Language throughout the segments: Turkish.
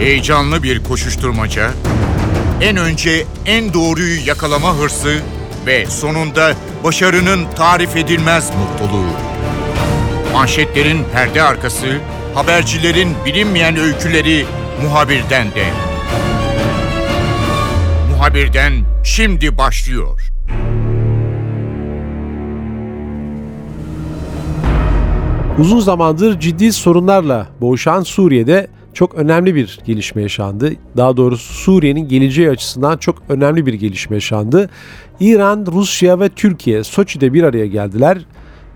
Heyecanlı bir koşuşturmaca, en önce en doğruyu yakalama hırsı ve sonunda başarının tarif edilmez mutluluğu. Manşetlerin perde arkası, habercilerin bilinmeyen öyküleri muhabirden de. Muhabirden şimdi başlıyor. Uzun zamandır ciddi sorunlarla boğuşan Suriye'de çok önemli bir gelişme yaşandı. Daha doğrusu Suriye'nin geleceği açısından çok önemli bir gelişme yaşandı. İran, Rusya ve Türkiye Soçi'de bir araya geldiler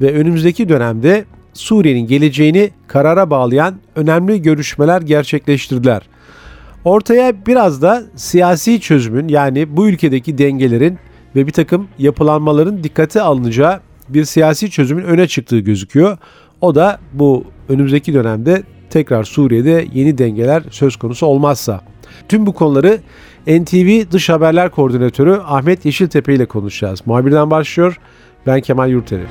ve önümüzdeki dönemde Suriye'nin geleceğini karara bağlayan önemli görüşmeler gerçekleştirdiler. Ortaya biraz da siyasi çözümün yani bu ülkedeki dengelerin ve bir takım yapılanmaların dikkate alınacağı bir siyasi çözümün öne çıktığı gözüküyor. O da bu önümüzdeki dönemde tekrar Suriye'de yeni dengeler söz konusu olmazsa. Tüm bu konuları NTV Dış Haberler Koordinatörü Ahmet Yeşiltepe ile konuşacağız. Muhabirden başlıyor. Ben Kemal Yurteri.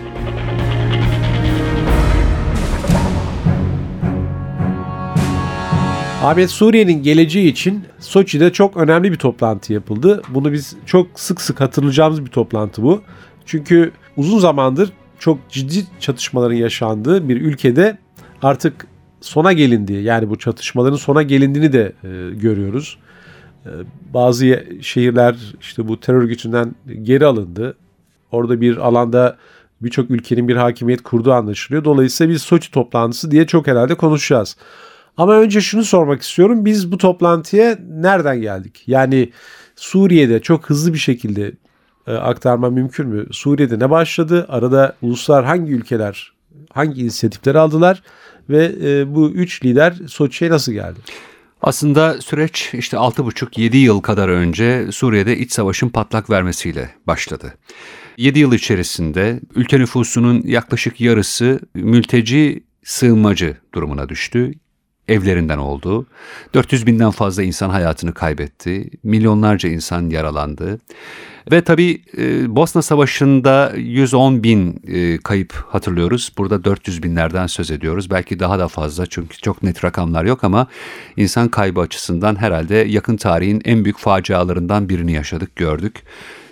Ahmet Suriye'nin geleceği için Soçi'de çok önemli bir toplantı yapıldı. Bunu biz çok sık sık hatırlayacağımız bir toplantı bu. Çünkü uzun zamandır çok ciddi çatışmaların yaşandığı bir ülkede artık sona gelindiği yani bu çatışmaların sona gelindiğini de e, görüyoruz. E, bazı şehirler işte bu terör gücünden geri alındı. Orada bir alanda birçok ülkenin bir hakimiyet kurduğu anlaşılıyor. Dolayısıyla biz Soçi toplantısı diye çok herhalde konuşacağız. Ama önce şunu sormak istiyorum. Biz bu toplantıya nereden geldik? Yani Suriye'de çok hızlı bir şekilde e, aktarma mümkün mü? Suriye'de ne başladı? Arada uluslar hangi ülkeler hangi inisiyatifleri aldılar? Ve e, bu üç lider Soçi'ye nasıl geldi? Aslında süreç işte 6,5-7 yıl kadar önce Suriye'de iç savaşın patlak vermesiyle başladı. 7 yıl içerisinde ülke nüfusunun yaklaşık yarısı mülteci sığınmacı durumuna düştü evlerinden oldu. 400 binden fazla insan hayatını kaybetti. Milyonlarca insan yaralandı. Ve tabii e, Bosna Savaşı'nda 110 bin e, kayıp hatırlıyoruz. Burada 400 binlerden söz ediyoruz. Belki daha da fazla çünkü çok net rakamlar yok ama insan kaybı açısından herhalde yakın tarihin en büyük facialarından birini yaşadık, gördük.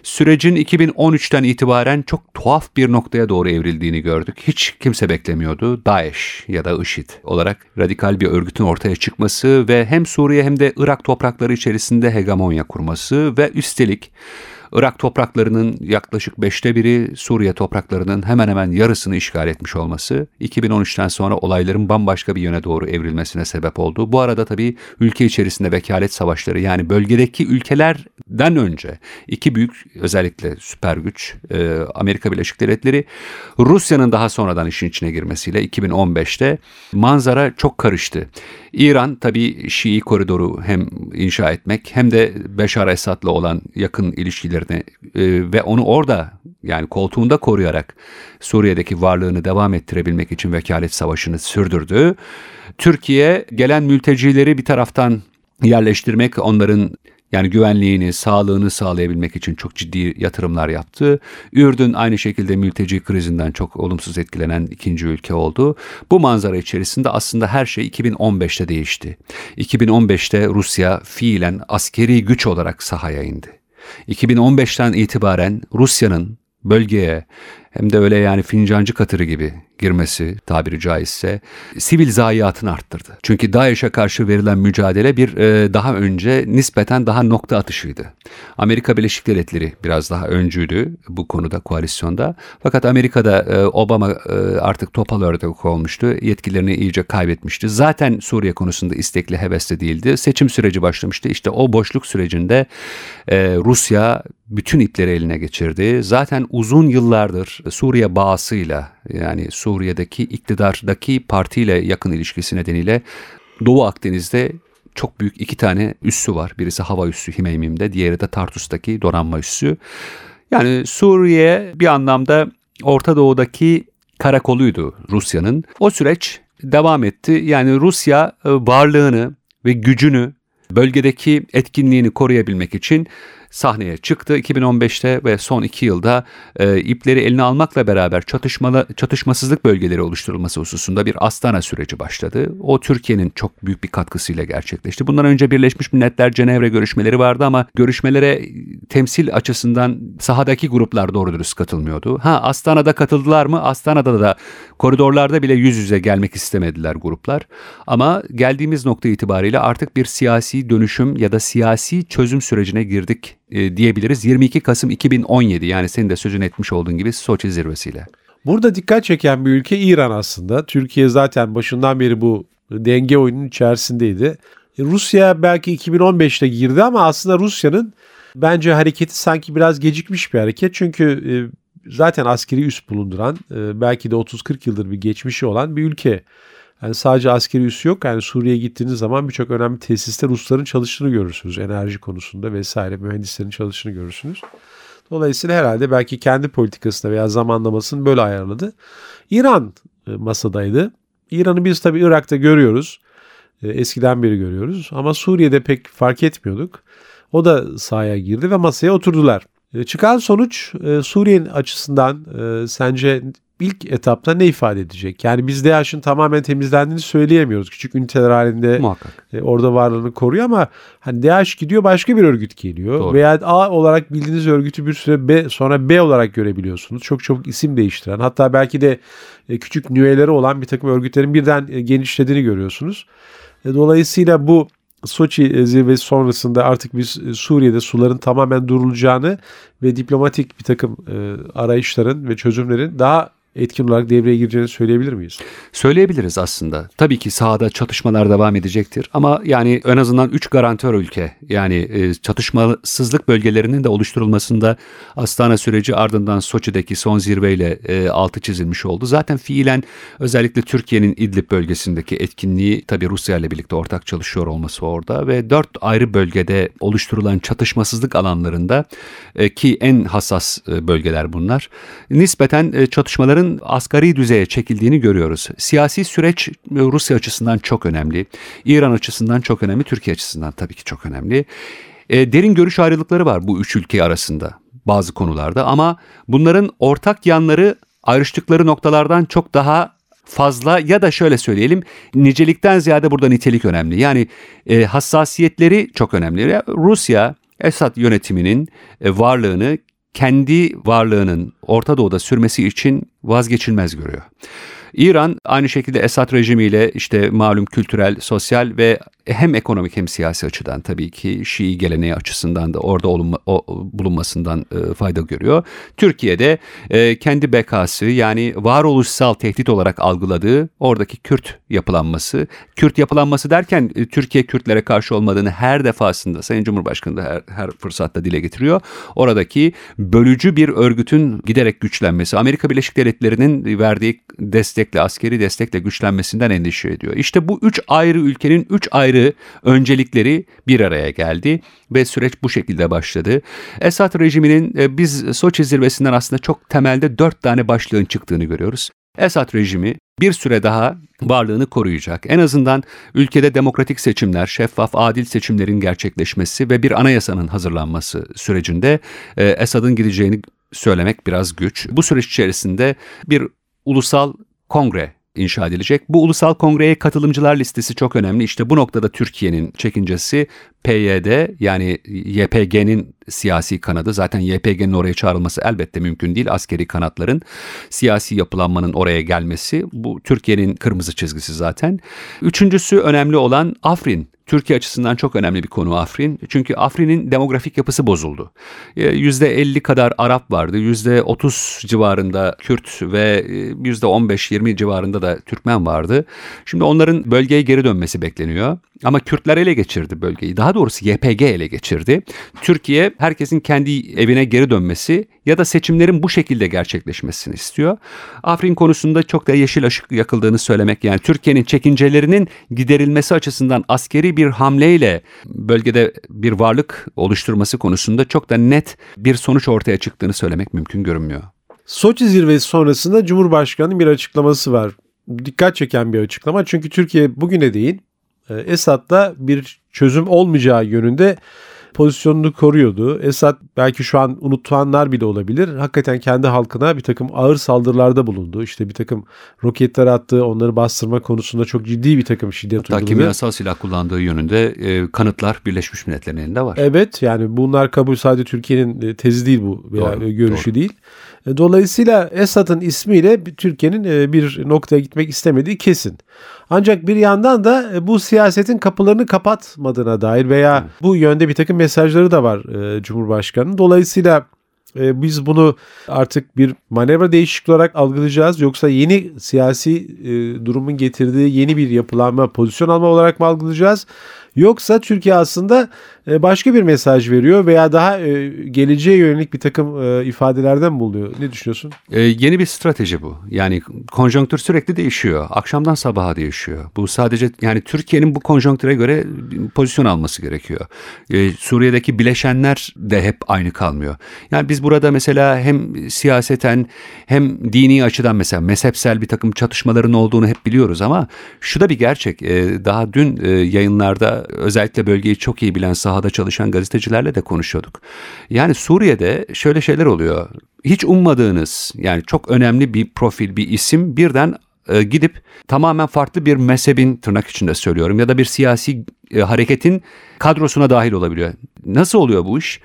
Sürecin 2013'ten itibaren çok tuhaf bir noktaya doğru evrildiğini gördük. Hiç kimse beklemiyordu. DAEŞ ya da IŞİD olarak radikal bir örgütün ortaya çıkması ve hem Suriye hem de Irak toprakları içerisinde hegemonya kurması ve üstelik Irak topraklarının yaklaşık beşte biri Suriye topraklarının hemen hemen yarısını işgal etmiş olması 2013'ten sonra olayların bambaşka bir yöne doğru evrilmesine sebep oldu. Bu arada tabii ülke içerisinde vekalet savaşları yani bölgedeki ülkelerden önce iki büyük özellikle süper güç e, Amerika Birleşik Devletleri Rusya'nın daha sonradan işin içine girmesiyle 2015'te manzara çok karıştı. İran tabii Şii koridoru hem inşa etmek hem de Beşar Esad'la olan yakın ilişkilerini e, ve onu orada yani koltuğunda koruyarak Suriye'deki varlığını devam ettirebilmek için vekalet savaşını sürdürdü. Türkiye gelen mültecileri bir taraftan yerleştirmek, onların yani güvenliğini, sağlığını sağlayabilmek için çok ciddi yatırımlar yaptı. Ürdün aynı şekilde mülteci krizinden çok olumsuz etkilenen ikinci ülke oldu. Bu manzara içerisinde aslında her şey 2015'te değişti. 2015'te Rusya fiilen askeri güç olarak sahaya indi. 2015'ten itibaren Rusya'nın bölgeye hem de öyle yani fincancı katırı gibi girmesi tabiri caizse sivil zayiatını arttırdı. Çünkü DAEŞ'e karşı verilen mücadele bir e, daha önce nispeten daha nokta atışıydı. Amerika Birleşik Devletleri biraz daha öncüydü bu konuda koalisyonda. Fakat Amerika'da e, Obama e, artık topal ördek olmuştu. Yetkilerini iyice kaybetmişti. Zaten Suriye konusunda istekli hevesli değildi. Seçim süreci başlamıştı. İşte o boşluk sürecinde e, Rusya bütün ipleri eline geçirdi. Zaten uzun yıllardır Suriye bağısıyla yani Suriye'deki iktidardaki partiyle yakın ilişkisi nedeniyle Doğu Akdeniz'de çok büyük iki tane üssü var. Birisi hava üssü Himeymim'de, diğeri de Tartus'taki donanma üssü. Yani Suriye bir anlamda Orta Doğu'daki karakoluydu Rusya'nın. O süreç devam etti. Yani Rusya e, varlığını ve gücünü bölgedeki etkinliğini koruyabilmek için sahneye çıktı 2015'te ve son iki yılda e, ipleri eline almakla beraber çatışmalı çatışmasızlık bölgeleri oluşturulması hususunda bir Astana süreci başladı. O Türkiye'nin çok büyük bir katkısıyla gerçekleşti. Bundan önce Birleşmiş Milletler Cenevre görüşmeleri vardı ama görüşmelere temsil açısından sahadaki gruplar doğru dürüst katılmıyordu. Ha Astana'da katıldılar mı? Astana'da da koridorlarda bile yüz yüze gelmek istemediler gruplar. Ama geldiğimiz nokta itibariyle artık bir siyasi dönüşüm ya da siyasi çözüm sürecine girdik e, diyebiliriz. 22 Kasım 2017 yani senin de sözün etmiş olduğun gibi Soçi zirvesiyle. Burada dikkat çeken bir ülke İran aslında. Türkiye zaten başından beri bu denge oyunun içerisindeydi. E, Rusya belki 2015'te girdi ama aslında Rusya'nın bence hareketi sanki biraz gecikmiş bir hareket. Çünkü e, zaten askeri üs bulunduran e, belki de 30-40 yıldır bir geçmişi olan bir ülke. Yani sadece askeri üs yok. Yani Suriye'ye gittiğiniz zaman birçok önemli tesiste Rusların çalıştığını görürsünüz. Enerji konusunda vesaire mühendislerin çalıştığını görürsünüz. Dolayısıyla herhalde belki kendi politikasına veya zamanlamasını böyle ayarladı. İran e, masadaydı. İran'ı biz tabii Irak'ta görüyoruz. E, eskiden beri görüyoruz. Ama Suriye'de pek fark etmiyorduk. O da sahaya girdi ve masaya oturdular. E, çıkan sonuç Suriye'nin açısından sence ilk etapta ne ifade edecek? Yani biz DAEŞ'in tamamen temizlendiğini söyleyemiyoruz. Küçük üniteler halinde Muhakkak. E, orada varlığını koruyor ama hani DAEŞ gidiyor başka bir örgüt geliyor. Doğru. Veya A olarak bildiğiniz örgütü bir süre B sonra B olarak görebiliyorsunuz. Çok çabuk isim değiştiren hatta belki de e, küçük nüveleri olan bir takım örgütlerin birden e, genişlediğini görüyorsunuz. E, dolayısıyla bu Soçi zirvesi sonrasında artık biz Suriye'de suların tamamen durulacağını ve diplomatik bir takım arayışların ve çözümlerin daha etkin olarak devreye gireceğini söyleyebilir miyiz? Söyleyebiliriz aslında. Tabii ki sahada çatışmalar devam edecektir ama yani en azından 3 garantör ülke yani e, çatışmasızlık bölgelerinin de oluşturulmasında Astana süreci ardından Soçi'deki son zirveyle e, altı çizilmiş oldu. Zaten fiilen özellikle Türkiye'nin İdlib bölgesindeki etkinliği tabii Rusya ile birlikte ortak çalışıyor olması orada ve dört ayrı bölgede oluşturulan çatışmasızlık alanlarında e, ki en hassas bölgeler bunlar. Nispeten çatışmaların sorunların asgari düzeye çekildiğini görüyoruz. Siyasi süreç Rusya açısından çok önemli, İran açısından çok önemli, Türkiye açısından tabii ki çok önemli. E, derin görüş ayrılıkları var bu üç ülke arasında bazı konularda ama bunların ortak yanları ayrıştıkları noktalardan çok daha fazla ya da şöyle söyleyelim nicelikten ziyade burada nitelik önemli. Yani e, hassasiyetleri çok önemli. Rusya Esad yönetiminin e, varlığını kendi varlığının Orta Doğu'da sürmesi için vazgeçilmez görüyor. İran aynı şekilde Esad rejimiyle işte malum kültürel, sosyal ve hem ekonomik hem siyasi açıdan tabii ki Şii geleneği açısından da orada olunma, o, bulunmasından e, fayda görüyor. Türkiye'de e, kendi bekası yani varoluşsal tehdit olarak algıladığı oradaki Kürt yapılanması. Kürt yapılanması derken e, Türkiye Kürtlere karşı olmadığını her defasında Sayın Cumhurbaşkanı da her, her fırsatta dile getiriyor. Oradaki bölücü bir örgütün giderek güçlenmesi, Amerika Birleşik Devletleri'nin verdiği destekle, askeri destekle güçlenmesinden endişe ediyor. İşte bu üç ayrı ülkenin üç ayrı ayrı öncelikleri bir araya geldi ve süreç bu şekilde başladı. Esad rejiminin e, biz Soçi zirvesinden aslında çok temelde dört tane başlığın çıktığını görüyoruz. Esad rejimi bir süre daha varlığını koruyacak. En azından ülkede demokratik seçimler, şeffaf, adil seçimlerin gerçekleşmesi ve bir anayasanın hazırlanması sürecinde e, Esad'ın gideceğini söylemek biraz güç. Bu süreç içerisinde bir ulusal kongre inşa edilecek. Bu ulusal kongreye katılımcılar listesi çok önemli. İşte bu noktada Türkiye'nin çekincesi PYD yani YPG'nin siyasi kanadı zaten YPG'nin oraya çağrılması elbette mümkün değil. Askeri kanatların siyasi yapılanmanın oraya gelmesi bu Türkiye'nin kırmızı çizgisi zaten. Üçüncüsü önemli olan Afrin Türkiye açısından çok önemli bir konu Afrin. Çünkü Afrin'in demografik yapısı bozuldu. %50 kadar Arap vardı, %30 civarında Kürt ve %15-20 civarında da Türkmen vardı. Şimdi onların bölgeye geri dönmesi bekleniyor. Ama Kürtler ele geçirdi bölgeyi. Daha doğrusu YPG ele geçirdi. Türkiye herkesin kendi evine geri dönmesi ya da seçimlerin bu şekilde gerçekleşmesini istiyor. Afrin konusunda çok da yeşil ışık yakıldığını söylemek yani Türkiye'nin çekincelerinin giderilmesi açısından askeri bir hamleyle bölgede bir varlık oluşturması konusunda çok da net bir sonuç ortaya çıktığını söylemek mümkün görünmüyor. Soçi zirvesi sonrasında Cumhurbaşkanı'nın bir açıklaması var. Dikkat çeken bir açıklama çünkü Türkiye bugüne değin e, Esad'da bir çözüm olmayacağı yönünde pozisyonunu koruyordu. Esad belki şu an unutulanlar bile olabilir. Hakikaten kendi halkına bir takım ağır saldırılarda bulundu. İşte bir takım roketler attı. Onları bastırma konusunda çok ciddi bir takım şiddet Hatta uyguladı. kimyasal silah kullandığı yönünde e, kanıtlar Birleşmiş Milletler'in elinde var. Evet yani bunlar kabul sadece Türkiye'nin e, tezi değil bu Doğru, görüşü doğru. değil. E, Dolayısıyla Esad'ın ismiyle Türkiye'nin e, bir noktaya gitmek istemediği kesin. Ancak bir yandan da e, bu siyasetin kapılarını kapatmadığına dair veya bu yönde bir takım mesajları da var Cumhurbaşkanı'nın. Dolayısıyla biz bunu artık bir manevra değişikliği olarak algılayacağız yoksa yeni siyasi durumun getirdiği yeni bir yapılanma, pozisyon alma olarak mı algılayacağız? Yoksa Türkiye aslında başka bir mesaj veriyor veya daha e, geleceğe yönelik bir takım e, ifadelerden bulunuyor. Ne düşünüyorsun? E, yeni bir strateji bu. Yani konjonktür sürekli değişiyor. Akşamdan sabaha değişiyor. Bu sadece yani Türkiye'nin bu konjonktüre göre pozisyon alması gerekiyor. E, Suriye'deki bileşenler de hep aynı kalmıyor. Yani biz burada mesela hem siyaseten hem dini açıdan mesela mezhepsel bir takım çatışmaların olduğunu hep biliyoruz ama şu da bir gerçek. E, daha dün e, yayınlarda özellikle bölgeyi çok iyi bilen sahada çalışan gazetecilerle de konuşuyorduk. Yani Suriye'de şöyle şeyler oluyor. Hiç ummadığınız yani çok önemli bir profil, bir isim birden e, gidip tamamen farklı bir mezhebin tırnak içinde söylüyorum ya da bir siyasi e, hareketin kadrosuna dahil olabiliyor. Nasıl oluyor bu iş?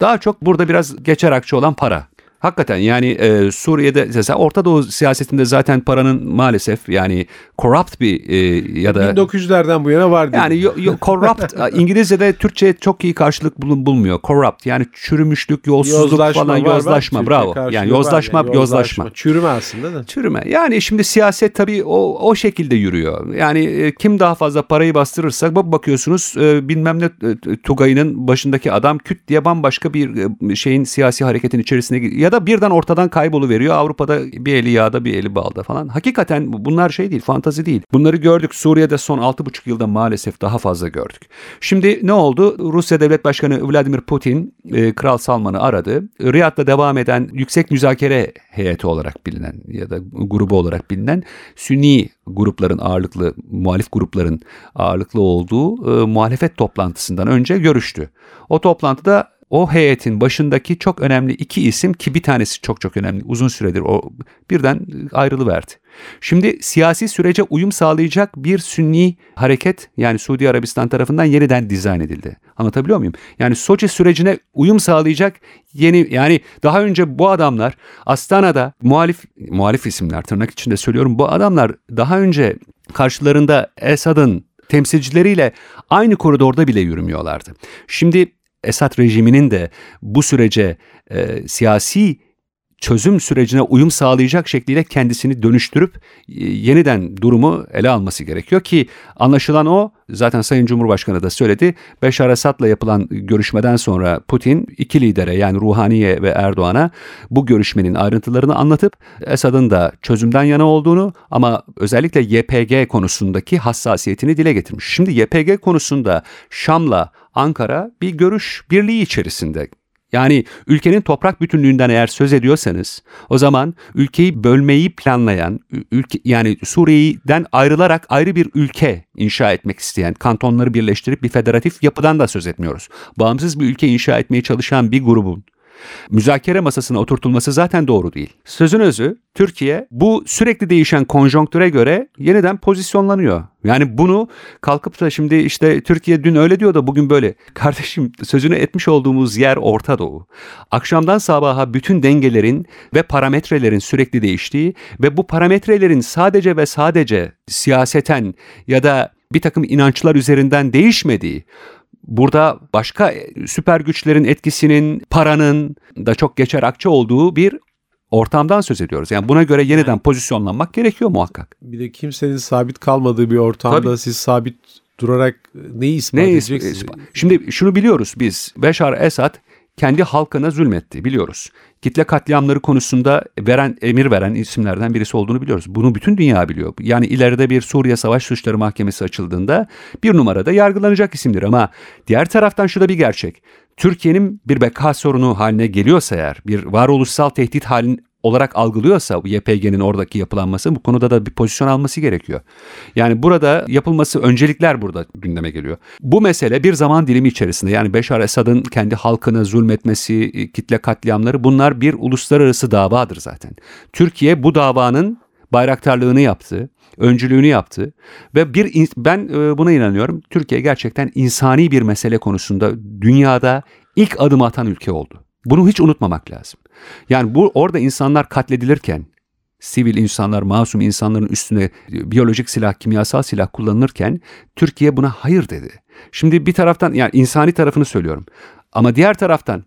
Daha çok burada biraz geçer akçe olan para. Hakikaten yani e, Suriye'de mesela Orta Doğu siyasetinde zaten paranın maalesef yani corrupt bir e, ya da 1900'lerden bu yana var değil. yani yo, yo, corrupt İngilizce'de Türkçe çok iyi karşılık bulun, bulmuyor. Corrupt yani çürümüşlük, yolsuzluk Yozlaşma falan var, var. yozlaşma Türkiye bravo. Yani var yozlaşma, yani, yozlaşma. Çürüme aslında da. Çürüme. Yani şimdi siyaset tabii o, o şekilde yürüyor. Yani e, kim daha fazla parayı bastırırsa bak bakıyorsunuz e, bilmem ne e, Tugay'ın başındaki adam küt diye bambaşka bir e, şeyin siyasi hareketin içerisine gir- ya da birden ortadan kaybolu Avrupa'da bir eli yağda bir eli balda falan. Hakikaten bu- bunlar şey değil, fantazi değil. Bunları gördük Suriye'de son 6,5 yılda maalesef daha fazla gördük. Şimdi ne oldu? Rusya Devlet Başkanı Vladimir Putin e, Kral Salman'ı aradı. Riyad'da devam eden yüksek müzakere heyeti olarak bilinen ya da grubu olarak bilinen Sünni grupların ağırlıklı, muhalif grupların ağırlıklı olduğu e, muhalefet toplantısından önce görüştü. O toplantıda o heyetin başındaki çok önemli iki isim ki bir tanesi çok çok önemli uzun süredir o birden ayrılıverdi. Şimdi siyasi sürece uyum sağlayacak bir sünni hareket yani Suudi Arabistan tarafından yeniden dizayn edildi. Anlatabiliyor muyum? Yani Soçi sürecine uyum sağlayacak yeni yani daha önce bu adamlar Astana'da muhalif muhalif isimler tırnak içinde söylüyorum bu adamlar daha önce karşılarında Esad'ın temsilcileriyle aynı koridorda bile yürümüyorlardı. Şimdi Esad rejiminin de bu sürece e, siyasi çözüm sürecine uyum sağlayacak şekliyle kendisini dönüştürüp e, yeniden durumu ele alması gerekiyor ki anlaşılan o zaten Sayın Cumhurbaşkanı da söyledi. Beşar Esad'la yapılan görüşmeden sonra Putin iki lidere yani Ruhaniye ve Erdoğan'a bu görüşmenin ayrıntılarını anlatıp Esad'ın da çözümden yana olduğunu ama özellikle YPG konusundaki hassasiyetini dile getirmiş. Şimdi YPG konusunda Şam'la Ankara bir görüş birliği içerisinde. Yani ülkenin toprak bütünlüğünden eğer söz ediyorsanız o zaman ülkeyi bölmeyi planlayan ülke yani Suriye'den ayrılarak ayrı bir ülke inşa etmek isteyen kantonları birleştirip bir federatif yapıdan da söz etmiyoruz. Bağımsız bir ülke inşa etmeye çalışan bir grubun müzakere masasına oturtulması zaten doğru değil. Sözün özü Türkiye bu sürekli değişen konjonktüre göre yeniden pozisyonlanıyor. Yani bunu kalkıp da şimdi işte Türkiye dün öyle diyor da bugün böyle. Kardeşim sözünü etmiş olduğumuz yer Orta Doğu. Akşamdan sabaha bütün dengelerin ve parametrelerin sürekli değiştiği ve bu parametrelerin sadece ve sadece siyaseten ya da bir takım inançlar üzerinden değişmediği burada başka süper güçlerin etkisinin, paranın da çok geçer akçe olduğu bir ortamdan söz ediyoruz. Yani buna göre yeniden pozisyonlanmak gerekiyor muhakkak. Bir de kimsenin sabit kalmadığı bir ortamda Tabii. siz sabit durarak neyi ispat Ne edeceksiniz? isp- Şimdi şunu biliyoruz biz. Beşar Esad kendi halkına zulmetti biliyoruz. Kitle katliamları konusunda veren emir veren isimlerden birisi olduğunu biliyoruz. Bunu bütün dünya biliyor. Yani ileride bir Suriye Savaş Suçları Mahkemesi açıldığında bir numarada yargılanacak isimdir ama diğer taraftan şu da bir gerçek. Türkiye'nin bir beka sorunu haline geliyorsa eğer, bir varoluşsal tehdit halin olarak algılıyorsa YPG'nin oradaki yapılanması bu konuda da bir pozisyon alması gerekiyor. Yani burada yapılması öncelikler burada gündeme geliyor. Bu mesele bir zaman dilimi içerisinde yani Beşar Esad'ın kendi halkına zulmetmesi, kitle katliamları bunlar bir uluslararası davadır zaten. Türkiye bu davanın bayraktarlığını yaptı, öncülüğünü yaptı ve bir ben e, buna inanıyorum. Türkiye gerçekten insani bir mesele konusunda dünyada ilk adım atan ülke oldu. Bunu hiç unutmamak lazım. Yani bu orada insanlar katledilirken, sivil insanlar, masum insanların üstüne biyolojik silah, kimyasal silah kullanılırken Türkiye buna hayır dedi. Şimdi bir taraftan yani insani tarafını söylüyorum. Ama diğer taraftan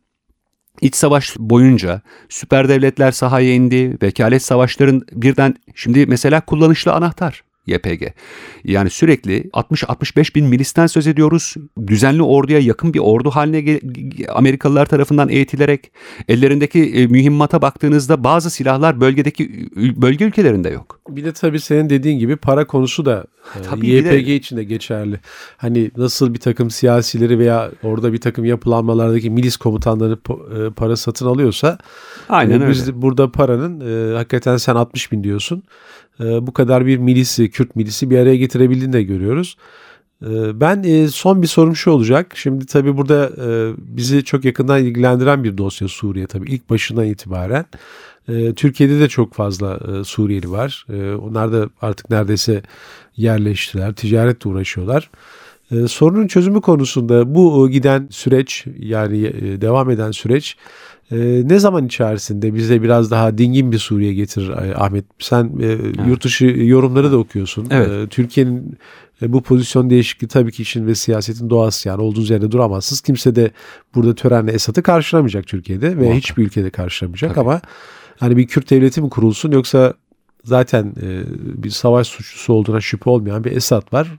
İç savaş boyunca süper devletler sahaya indi. Vekalet savaşların birden şimdi mesela kullanışlı anahtar. YPG. Yani sürekli 60-65 bin milisten söz ediyoruz. Düzenli orduya yakın bir ordu haline Amerikalılar tarafından eğitilerek ellerindeki e, mühimmata baktığınızda bazı silahlar bölgedeki bölge ülkelerinde yok. Bir de tabii senin dediğin gibi para konusu da e, tabii YPG de... için de geçerli. Hani nasıl bir takım siyasileri veya orada bir takım yapılanmalardaki milis komutanları e, para satın alıyorsa Aynen öyle. biz burada paranın e, hakikaten sen 60 bin diyorsun. E, bu kadar bir milisi, Kürt milisi bir araya getirebildiğini de görüyoruz. E, ben e, son bir sorum şu olacak. Şimdi tabii burada bizi çok yakından ilgilendiren bir dosya Suriye tabii ilk başından itibaren. Türkiye'de de çok fazla Suriyeli var. Onlar da artık neredeyse yerleştiler, ticaretle uğraşıyorlar. Sorunun çözümü konusunda bu giden süreç yani devam eden süreç ee, ne zaman içerisinde bize biraz daha dingin bir Suriye getirir Ahmet? Sen e, evet. yurt dışı yorumları da okuyorsun. Evet. E, Türkiye'nin e, bu pozisyon değişikliği tabii ki işin ve siyasetin doğası yani olduğunuz yerde duramazsınız. Kimse de burada törenle Esad'ı karşılamayacak Türkiye'de ve Muhakkak. hiçbir ülkede karşılamayacak tabii. ama hani bir Kürt devleti mi kurulsun yoksa zaten e, bir savaş suçlusu olduğuna şüphe olmayan bir Esad var.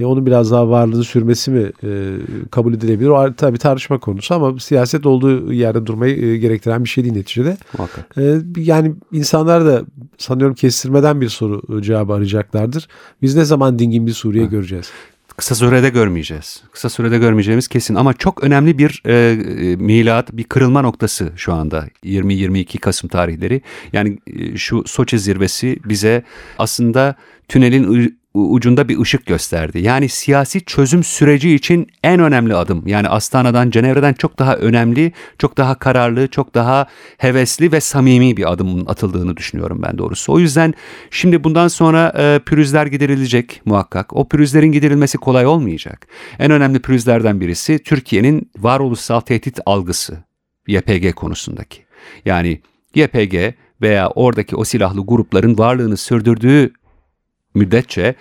E, onun biraz daha varlığını sürmesi mi e, kabul edilebilir? O tabii tartışma konusu ama siyaset olduğu yerde durmayı e, gerektiren bir şey değil neticede. E, yani insanlar da sanıyorum kestirmeden bir soru cevabı arayacaklardır. Biz ne zaman dingin bir Suriye ha. göreceğiz? Kısa sürede görmeyeceğiz. Kısa sürede görmeyeceğimiz kesin ama çok önemli bir e, e milat, bir kırılma noktası şu anda 20-22 Kasım tarihleri. Yani e, şu Soçi zirvesi bize aslında tünelin ucunda bir ışık gösterdi. Yani siyasi çözüm süreci için en önemli adım. Yani Astana'dan, Cenevre'den çok daha önemli, çok daha kararlı, çok daha hevesli ve samimi bir adımın atıldığını düşünüyorum ben doğrusu. O yüzden şimdi bundan sonra e, pürüzler giderilecek muhakkak. O pürüzlerin giderilmesi kolay olmayacak. En önemli pürüzlerden birisi Türkiye'nin varoluşsal tehdit algısı YPG konusundaki. Yani YPG veya oradaki o silahlı grupların varlığını sürdürdüğü müddetçe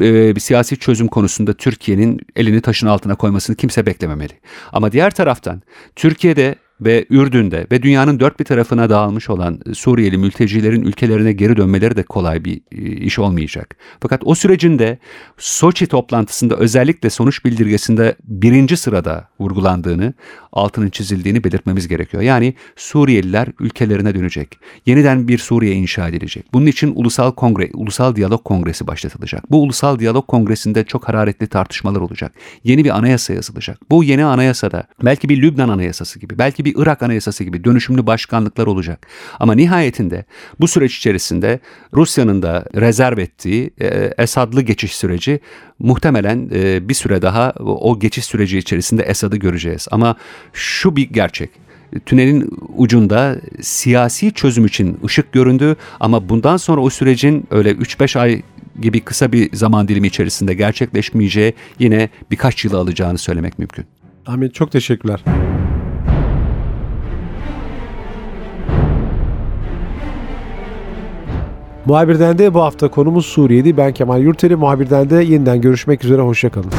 e, bir siyasi çözüm konusunda Türkiye'nin elini taşın altına koymasını kimse beklememeli. Ama diğer taraftan Türkiye'de ve Ürdün'de ve dünyanın dört bir tarafına dağılmış olan Suriyeli mültecilerin ülkelerine geri dönmeleri de kolay bir e, iş olmayacak. Fakat o sürecinde Soçi toplantısında özellikle sonuç bildirgesinde birinci sırada vurgulandığını, altının çizildiğini belirtmemiz gerekiyor. Yani Suriyeliler ülkelerine dönecek. Yeniden bir Suriye inşa edilecek. Bunun için ulusal kongre, ulusal diyalog kongresi başlatılacak. Bu ulusal diyalog kongresinde çok hararetli tartışmalar olacak. Yeni bir anayasa yazılacak. Bu yeni anayasada belki bir Lübnan anayasası gibi, belki bir bir Irak Anayasası gibi dönüşümlü başkanlıklar olacak. Ama nihayetinde bu süreç içerisinde Rusya'nın da rezerv ettiği e, Esadlı geçiş süreci muhtemelen e, bir süre daha o geçiş süreci içerisinde Esad'ı göreceğiz. Ama şu bir gerçek tünelin ucunda siyasi çözüm için ışık göründü ama bundan sonra o sürecin öyle 3-5 ay gibi kısa bir zaman dilimi içerisinde gerçekleşmeyeceği yine birkaç yıl alacağını söylemek mümkün. Ahmet çok teşekkürler. Muhabirden de bu hafta konumuz Suriye'di. Ben Kemal Yurteli. Muhabirden de yeniden görüşmek üzere. Hoşçakalın.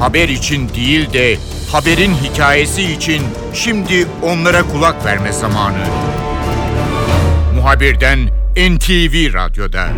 Haber için değil de haberin hikayesi için şimdi onlara kulak verme zamanı. Muhabirden NTV Radyo'da.